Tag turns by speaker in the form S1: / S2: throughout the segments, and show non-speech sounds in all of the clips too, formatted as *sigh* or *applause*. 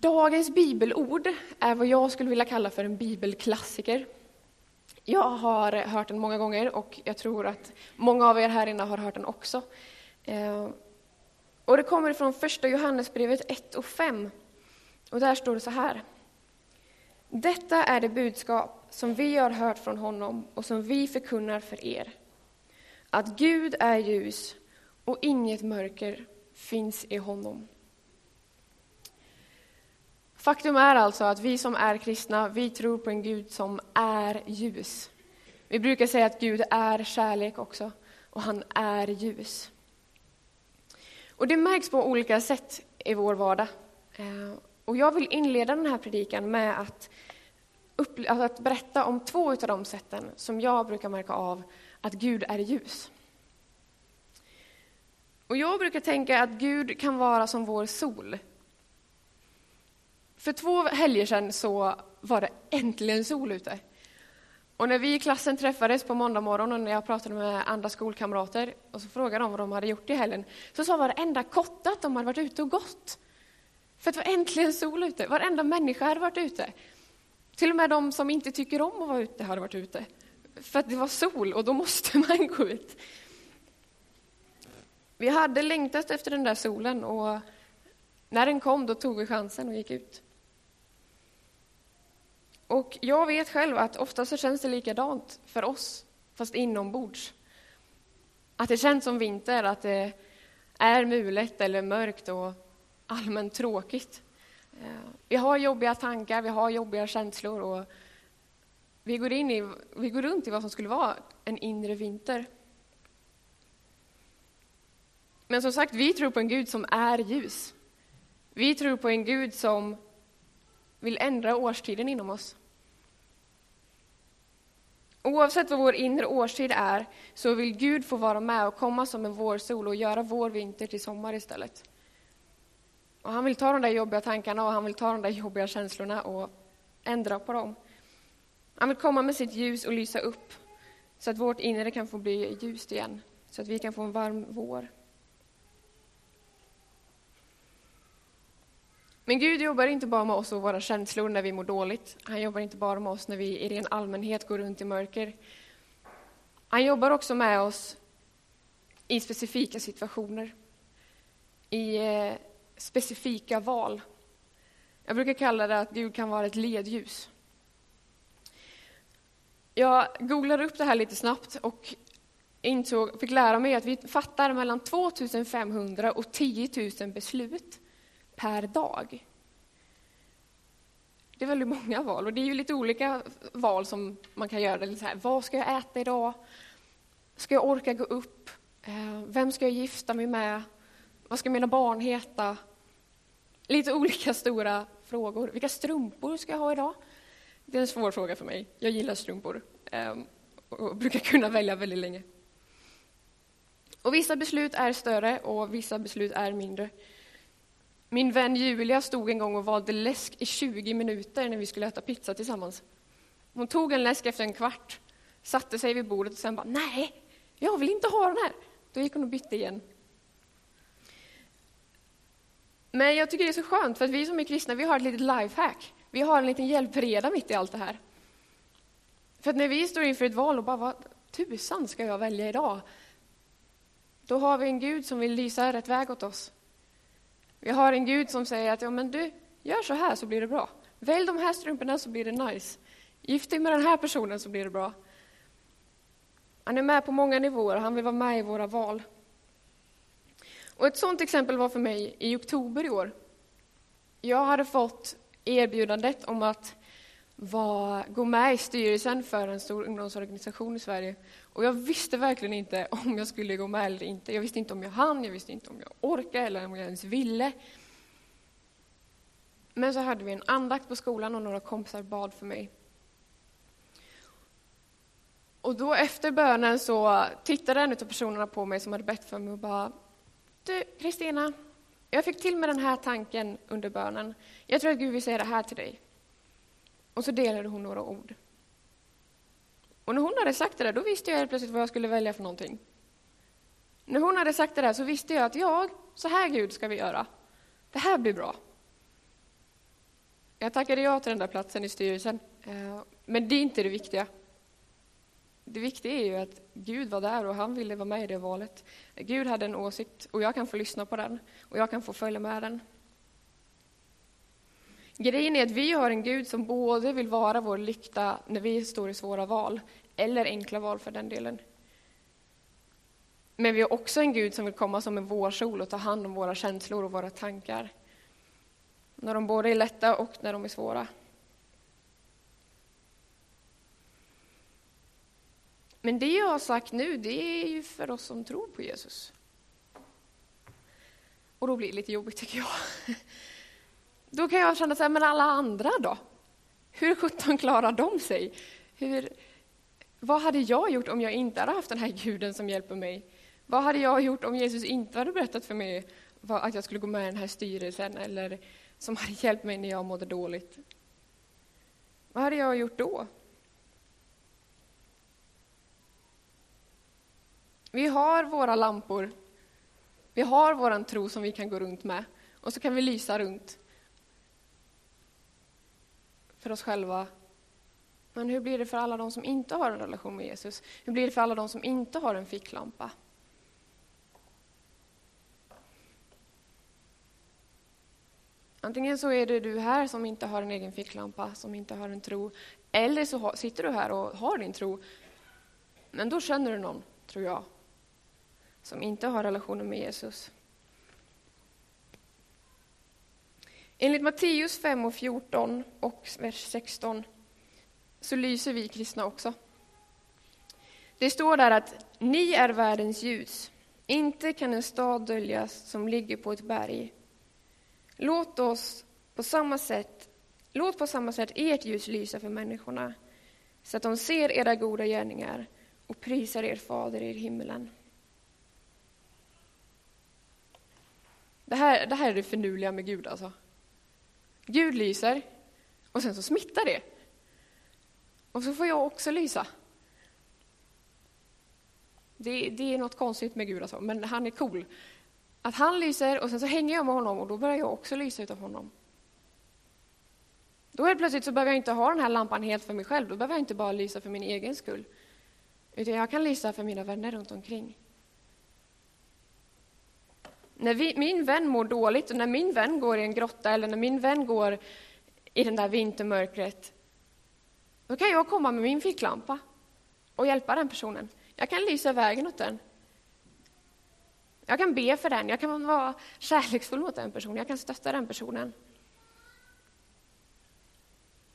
S1: Dagens bibelord är vad jag skulle vilja kalla för en bibelklassiker. Jag har hört den många gånger och jag tror att många av er här inne har hört den också. Eh, och det kommer från första Johannesbrevet 1 och 5. Och där står det så här. Detta är det budskap som vi har hört från honom och som vi förkunnar för er. Att Gud är ljus och inget mörker finns i honom. Faktum är alltså att vi som är kristna, vi tror på en Gud som är ljus. Vi brukar säga att Gud är kärlek också, och han är ljus. Och det märks på olika sätt i vår vardag. Eh, och jag vill inleda den här predikan med att, alltså att berätta om två av de sätten som jag brukar märka av att Gud är ljus. Och jag brukar tänka att Gud kan vara som vår sol för två helger sedan så var det äntligen sol ute. Och när vi i klassen träffades på måndag morgon och när jag pratade med andra skolkamrater och så frågade de vad de hade gjort i helgen, så sa varenda kotte att de hade varit ute och gått. För det var äntligen sol ute. Varenda människa hade varit ute. Till och med de som inte tycker om att vara ute hade varit ute. För att det var sol och då måste man gå ut. Vi hade längtat efter den där solen och när den kom då tog vi chansen och gick ut. Och jag vet själv att ofta så känns det likadant för oss, fast inombords. Att det känns som vinter, att det är mulet eller mörkt och allmänt tråkigt. Eh, vi har jobbiga tankar, vi har jobbiga känslor och vi går, in i, vi går runt i vad som skulle vara en inre vinter. Men som sagt, vi tror på en Gud som är ljus. Vi tror på en Gud som vill ändra årstiden inom oss. Oavsett vad vår inre årstid är så vill Gud få vara med och komma som en vårsol och göra vår vinter till sommar istället. Och han vill ta de där jobbiga tankarna och han vill ta de där jobbiga känslorna och ändra på dem. Han vill komma med sitt ljus och lysa upp så att vårt inre kan få bli ljust igen, så att vi kan få en varm vår. Men Gud jobbar inte bara med oss och våra känslor när vi mår dåligt. Han jobbar inte bara med oss när vi i ren allmänhet går runt i mörker. Han jobbar också med oss i specifika situationer, i eh, specifika val. Jag brukar kalla det att Gud kan vara ett ledljus. Jag googlade upp det här lite snabbt och insåg, fick lära mig att vi fattar mellan 2500 och 10 000 beslut per dag. Det är väldigt många val och det är ju lite olika val som man kan göra. så här, vad ska jag äta idag? Ska jag orka gå upp? Eh, vem ska jag gifta mig med? Vad ska mina barn heta? Lite *laughs* olika stora frågor. Vilka strumpor ska jag ha idag? Det är en svår fråga för mig. Jag gillar strumpor ehm, och brukar kunna välja väldigt länge. Och vissa beslut är större och vissa beslut är mindre. Min vän Julia stod en gång och valde läsk i 20 minuter när vi skulle äta pizza tillsammans. Hon tog en läsk efter en kvart, satte sig vid bordet och sen bara nej, jag vill inte ha den här. Då gick hon och bytte igen. Men jag tycker det är så skönt, för att vi som är kristna, vi har ett litet lifehack. Vi har en liten hjälpreda mitt i allt det här. För att när vi står inför ett val och bara, vad tusan ska jag välja idag? Då har vi en Gud som vill lysa rätt väg åt oss. Vi har en Gud som säger att ja, men du, gör så här så blir det bra. Välj de här strumporna så blir det nice. Gift dig med den här personen så blir det bra. Han är med på många nivåer, han vill vara med i våra val. Och ett sådant exempel var för mig i oktober i år. Jag hade fått erbjudandet om att var, gå med i styrelsen för en stor ungdomsorganisation i Sverige. Och jag visste verkligen inte om jag skulle gå med eller inte. Jag visste inte om jag hann, jag visste inte om jag orkade eller om jag ens ville. Men så hade vi en andakt på skolan och några kompisar bad för mig. Och då efter bönen så tittade en av personerna på mig som hade bett för mig och bara Du, Kristina, jag fick till mig den här tanken under bönen. Jag tror att Gud vill säga det här till dig. Och så delade hon några ord. Och när hon hade sagt det där, då visste jag helt plötsligt vad jag skulle välja för någonting. När hon hade sagt det där så visste jag att jag, så här Gud ska vi göra. Det här blir bra. Jag tackade ja till den där platsen i styrelsen. Eh, men det är inte det viktiga. Det viktiga är ju att Gud var där och han ville vara med i det valet. Gud hade en åsikt och jag kan få lyssna på den och jag kan få följa med den. Grejen är att vi har en Gud som både vill vara vår lykta när vi står i svåra val, eller enkla val för den delen. Men vi har också en Gud som vill komma som en vårsol och ta hand om våra känslor och våra tankar. När de både är lätta och när de är svåra. Men det jag har sagt nu, det är ju för oss som tror på Jesus. Och då blir det lite jobbigt tycker jag. *laughs* Då kan jag känna så här, men alla andra då? Hur sjutton klarar de sig? Hur, vad hade jag gjort om jag inte hade haft den här guden som hjälper mig? Vad hade jag gjort om Jesus inte hade berättat för mig att jag skulle gå med i den här styrelsen eller som hade hjälpt mig när jag mådde dåligt? Vad hade jag gjort då? Vi har våra lampor. Vi har vår tro som vi kan gå runt med och så kan vi lysa runt för oss själva. Men hur blir det för alla de som inte har en relation med Jesus? Hur blir det för alla de som inte har en ficklampa? Antingen så är det du här som inte har en egen ficklampa, som inte har en tro, eller så sitter du här och har din tro, men då känner du någon, tror jag, som inte har relationen med Jesus. Enligt Matteus 5 och 14 och vers 16 så lyser vi kristna också. Det står där att ni är världens ljus. Inte kan en stad döljas som ligger på ett berg. Låt oss på samma sätt, låt på samma sätt ert ljus lysa för människorna så att de ser era goda gärningar och prisar er fader i himmelen. Det här, det här är det finurliga med Gud alltså. Gud lyser och sen så smittar det. Och så får jag också lysa. Det, det är något konstigt med Gud alltså, men han är cool. Att han lyser och sen så hänger jag med honom och då börjar jag också lysa utav honom. Då helt plötsligt så behöver jag inte ha den här lampan helt för mig själv, då behöver jag inte bara lysa för min egen skull. Utan jag kan lysa för mina vänner runt omkring. När vi, min vän mår dåligt och när min vän går i en grotta eller när min vän går i den där vintermörkret, då kan jag komma med min ficklampa och hjälpa den personen. Jag kan lysa vägen åt den. Jag kan be för den, jag kan vara kärleksfull mot den personen, jag kan stötta den personen.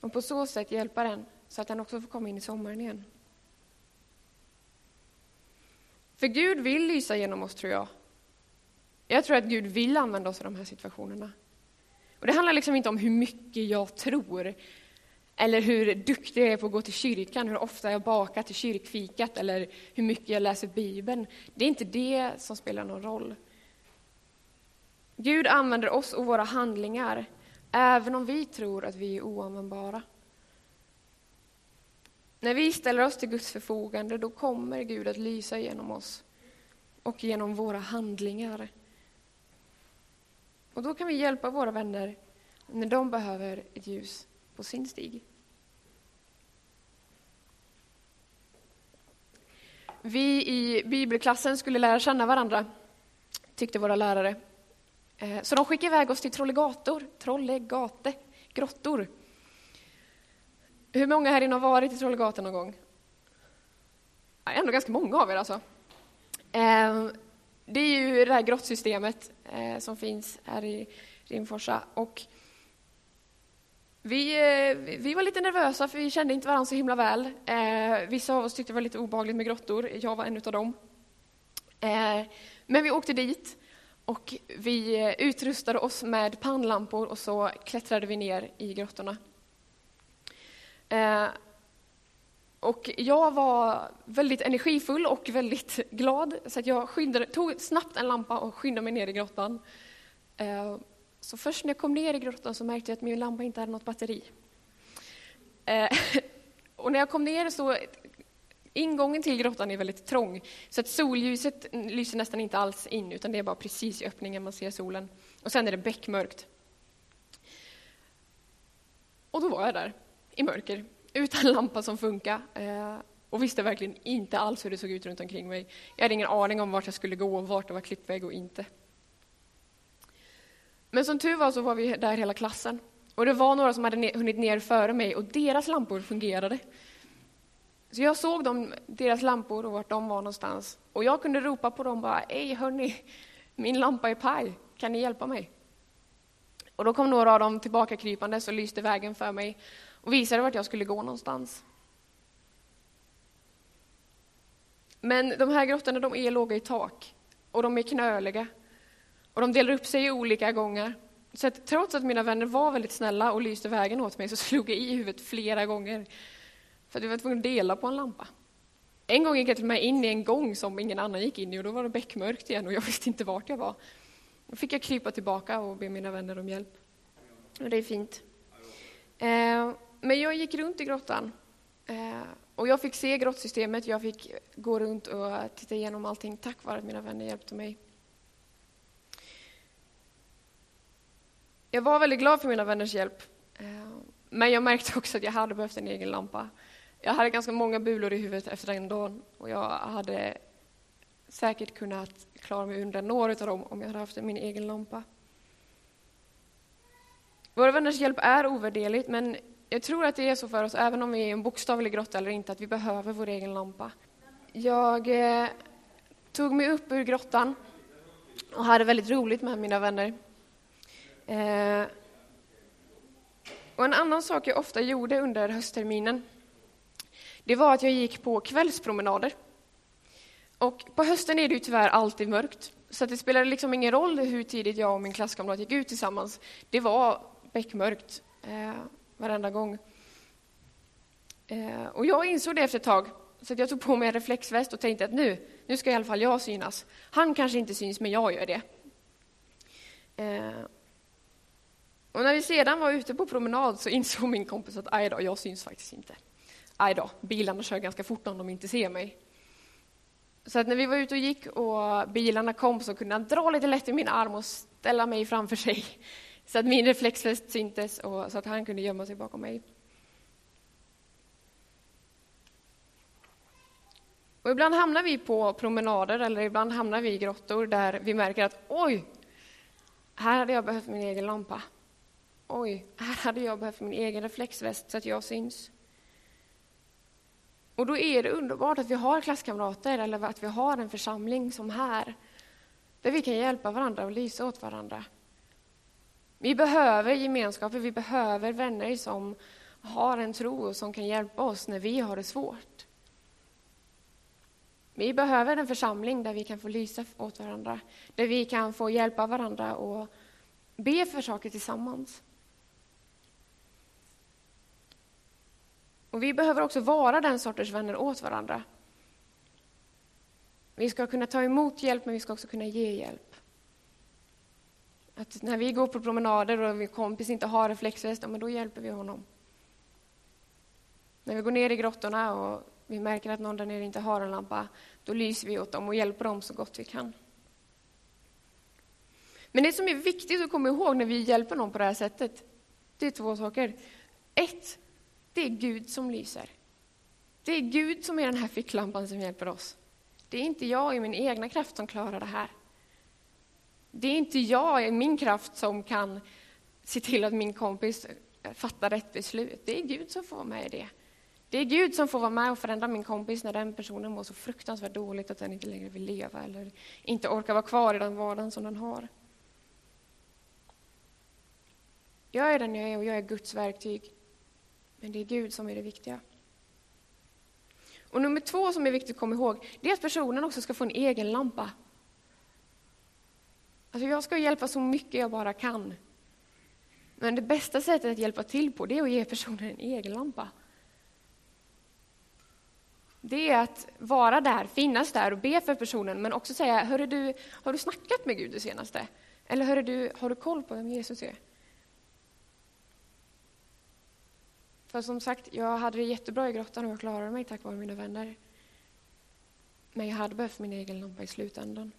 S1: Och på så sätt hjälpa den så att den också får komma in i sommaren igen. För Gud vill lysa genom oss, tror jag. Jag tror att Gud vill använda oss i de här situationerna. Och Det handlar liksom inte om hur mycket jag tror, eller hur duktig jag är på att gå till kyrkan, hur ofta jag bakar till kyrkfikat, eller hur mycket jag läser Bibeln. Det är inte det som spelar någon roll. Gud använder oss och våra handlingar, även om vi tror att vi är oanvändbara. När vi ställer oss till Guds förfogande, då kommer Gud att lysa genom oss och genom våra handlingar. Och då kan vi hjälpa våra vänner när de behöver ett ljus på sin stig. Vi i bibelklassen skulle lära känna varandra, tyckte våra lärare. Eh, så de skickade iväg oss till Trollegator, Trollegate, grottor. Hur många här inne har varit i Trollegate någon gång? Ja, ändå ganska många av er alltså. Eh, det är ju det här grottsystemet eh, som finns här i Rimforsa. Och vi, eh, vi var lite nervösa för vi kände inte varandra så himla väl. Eh, vissa av oss tyckte det var lite obehagligt med grottor, jag var en av dem. Eh, men vi åkte dit och vi eh, utrustade oss med pannlampor och så klättrade vi ner i grottorna. Eh, och jag var väldigt energifull och väldigt glad, så att jag skyndade, tog snabbt en lampa och skyndade mig ner i grottan. Eh, så först när jag kom ner i grottan så märkte jag att min lampa inte hade något batteri. Eh, *laughs* och när jag kom ner så Ingången till grottan är väldigt trång, så att solljuset lyser nästan inte alls in, utan det är bara precis i öppningen man ser solen. Och sen är det beckmörkt. Och då var jag där, i mörker, utan lampa som funkar eh, och visste verkligen inte alls hur det såg ut runt omkring mig. Jag hade ingen aning om vart jag skulle gå, vart det var klippväg och inte. Men som tur var så var vi där hela klassen. Och det var några som hade hunnit ner före mig och deras lampor fungerade. Så jag såg dem, deras lampor och vart de var någonstans. Och jag kunde ropa på dem bara, ej hörni, min lampa är paj, kan ni hjälpa mig? Och då kom några av dem tillbaka krypande och lyste vägen för mig och visade vart jag skulle gå någonstans. Men de här grottorna de är låga i tak och de är knöliga och de delar upp sig i olika gångar. Så att trots att mina vänner var väldigt snälla och lyste vägen åt mig så *laughs* slog jag i huvudet flera gånger. För att jag var tvungen att dela på en lampa. En gång gick jag till och med in i en gång som ingen annan gick in i och då var det beckmörkt igen och jag *laughs* visste inte vart jag var. Då fick jag krypa tillbaka och be mina vänner om hjälp. Och det är fint. Eh, men jag gick runt i grottan eh, och jag fick se grottsystemet, jag fick gå runt och titta igenom allting tack vare att mina vänner hjälpte mig. Jag var väldigt glad för mina vänners hjälp. Eh, men jag märkte också att jag hade behövt en egen lampa. Jag hade ganska många bulor i huvudet efter den dagen och jag hade säkert kunnat klara mig undan några av dem om jag hade haft min egen lampa. Våra vänners hjälp är ovärderligt, men jag tror att det är så för oss, även om vi är i en bokstavlig grotta eller inte, att vi behöver vår egen lampa. Jag eh, tog mig upp ur grottan och hade väldigt roligt med mina vänner. Eh, och en annan sak jag ofta gjorde under höstterminen, det var att jag gick på kvällspromenader. Och på hösten är det ju tyvärr alltid mörkt, så det spelade liksom ingen roll hur tidigt jag och min klasskamrat gick ut tillsammans. Det var beckmörkt eh, varenda gång. Eh, och jag insåg det efter ett tag, så jag tog på mig en reflexväst och tänkte att nu, nu ska i alla fall jag synas. Han kanske inte syns, men jag gör det. Eh, och när vi sedan var ute på promenad så *laughs* insåg min kompis att aj då, jag syns faktiskt inte. Aj då, bilarna kör ganska fort om de inte ser mig. Så att när vi var ute och gick och bilarna kom så kunde han dra lite lätt i min arm och ställa mig framför sig. Så att min reflexväst syntes och så att han kunde gömma sig bakom mig. Och ibland hamnar vi på promenader eller ibland hamnar vi i grottor där vi märker att oj, här hade jag behövt min egen lampa. Oj, här hade jag behövt min egen reflexväst så att jag syns. Och då är det underbart att vi har klasskamrater eller att vi har en församling som här, där vi kan hjälpa varandra och lysa åt varandra. Vi behöver gemenskaper, vi behöver vänner som har en tro och som kan hjälpa oss när vi har det svårt. Vi behöver en församling där vi kan få lysa åt varandra, där vi kan få hjälpa varandra och be för saker tillsammans. Och vi behöver också vara den sortens vänner åt varandra. Vi ska kunna ta emot hjälp, men vi ska också kunna ge hjälp. Att när vi går på promenader och min kompis inte har reflexväst, ja, men då hjälper vi honom. När vi går ner i grottorna och vi märker att någon där nere inte har en lampa, då lyser vi åt dem och hjälper dem så gott vi kan. Men det som är viktigt att komma ihåg när vi hjälper någon på det här sättet, det är två saker. Ett, det är Gud som lyser. Det är Gud som är den här ficklampan som hjälper oss. Det är inte jag i min egna kraft som klarar det här. Det är inte jag i min kraft som kan se till att min kompis fattar rätt beslut. Det är Gud som får vara med i det. Det är Gud som får vara med och förändra min kompis när den personen mår så fruktansvärt dåligt att den inte längre vill leva eller inte orkar vara kvar i den vardagen som den har. Jag är den jag är och jag är Guds verktyg. Men det är Gud som är det viktiga. Och nummer två som är viktigt att komma ihåg, det är att personen också ska få en egen lampa. Alltså jag ska hjälpa så mycket jag bara kan. Men det bästa sättet att hjälpa till på, det är att ge personen en egen lampa. Det är att vara där, finnas där och be för personen, men också säga, hörru du, har du snackat med Gud det senaste? Eller hörru du, har du koll på vem Jesus är? För som sagt, jag hade det jättebra i grottan och jag klarade mig tack vare mina vänner. Men jag hade behövt min egen lampa i slutändan.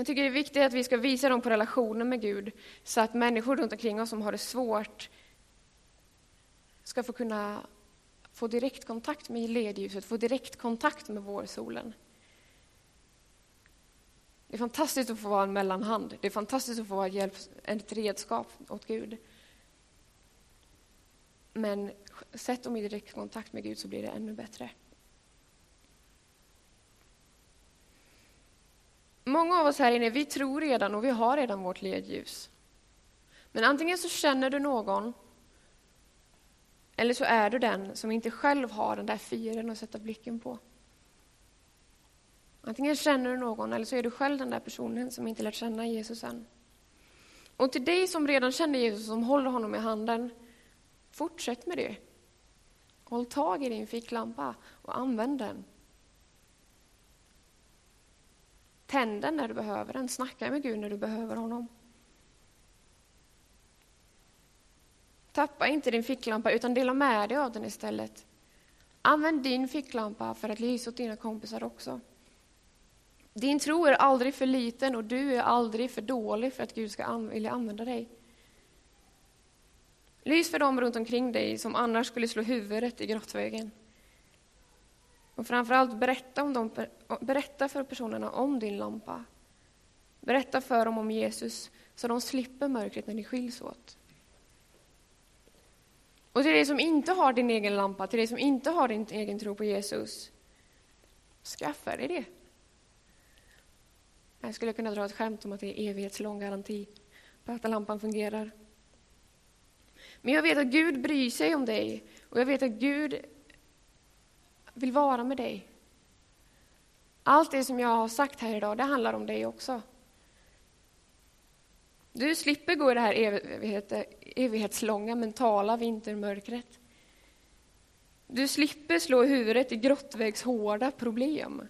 S1: Jag tycker det är viktigt att vi ska visa dem på relationen med Gud så att människor runt omkring oss som har det svårt ska få kunna få direktkontakt med ledljuset, få direktkontakt med vårsolen. Det är fantastiskt att få vara en mellanhand. Det är fantastiskt att få vara hjälp, ett redskap åt Gud. Men sätt dem i direktkontakt med Gud så blir det ännu bättre. Många av oss här inne, vi tror redan och vi har redan vårt ledljus. Men antingen så känner du någon, eller så är du den som inte själv har den där fyren att sätta blicken på. Antingen känner du någon, eller så är du själv den där personen som inte lärt känna Jesus än. Och till dig som redan känner Jesus, som håller honom i handen, fortsätt med det. Håll tag i din ficklampa och använd den. Tänd den när du behöver den, snacka med Gud när du behöver honom. Tappa inte din ficklampa, utan dela med dig av den istället. Använd din ficklampa för att lysa åt dina kompisar också. Din tro är aldrig för liten och du är aldrig för dålig för att Gud ska vilja använda dig. Lys för dem runt omkring dig som annars skulle slå huvudet i grottväggen. Och framförallt berätta, om dem, berätta för personerna om din lampa. Berätta för dem om Jesus så de slipper mörkret när ni skiljs åt. Och till dig som inte har din egen lampa, till dig som inte har din egen tro på Jesus, skaffa dig det. Jag skulle kunna dra ett skämt om att det är evighetslång garanti på att lampan fungerar. Men jag vet att Gud bryr sig om dig och jag vet att Gud vill vara med dig. Allt det som jag har sagt här idag, det handlar om dig också. Du slipper gå i det här evighetslånga mentala vintermörkret. Du slipper slå huvudet i grottvägshårda problem.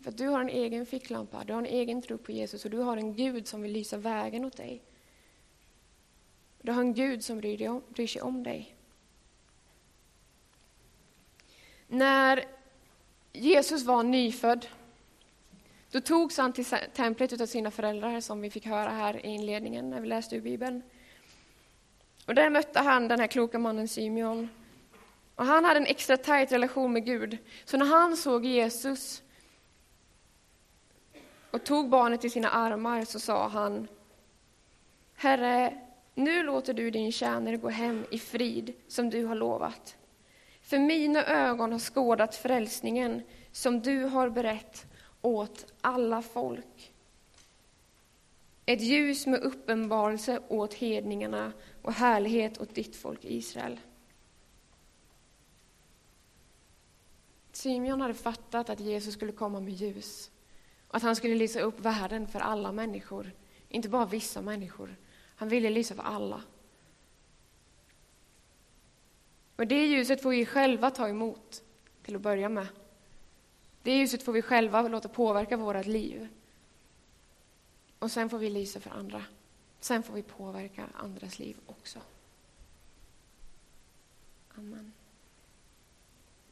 S1: För du har en egen ficklampa, du har en egen tro på Jesus och du har en Gud som vill lysa vägen åt dig. Du har en Gud som bryr, dig om, bryr sig om dig. När Jesus var nyfödd, då togs han till templet av sina föräldrar, som vi fick höra här i inledningen när vi läste ur Bibeln. Och där mötte han den här kloka mannen Simeon. Och han hade en extra tajt relation med Gud. Så när han såg Jesus och tog barnet i sina armar så sa han Herre, nu låter du din tjänare gå hem i frid som du har lovat. För mina ögon har skådat frälsningen som du har berett åt alla folk. Ett ljus med uppenbarelse åt hedningarna och härlighet åt ditt folk Israel. Simeon hade fattat att Jesus skulle komma med ljus och att han skulle lysa upp världen för alla människor, inte bara vissa människor. Han ville lysa för alla. Men det ljuset får vi själva ta emot till att börja med. Det ljuset får vi själva låta påverka vårt liv. Och sen får vi lysa för andra. Sen får vi påverka andras liv också. Amen.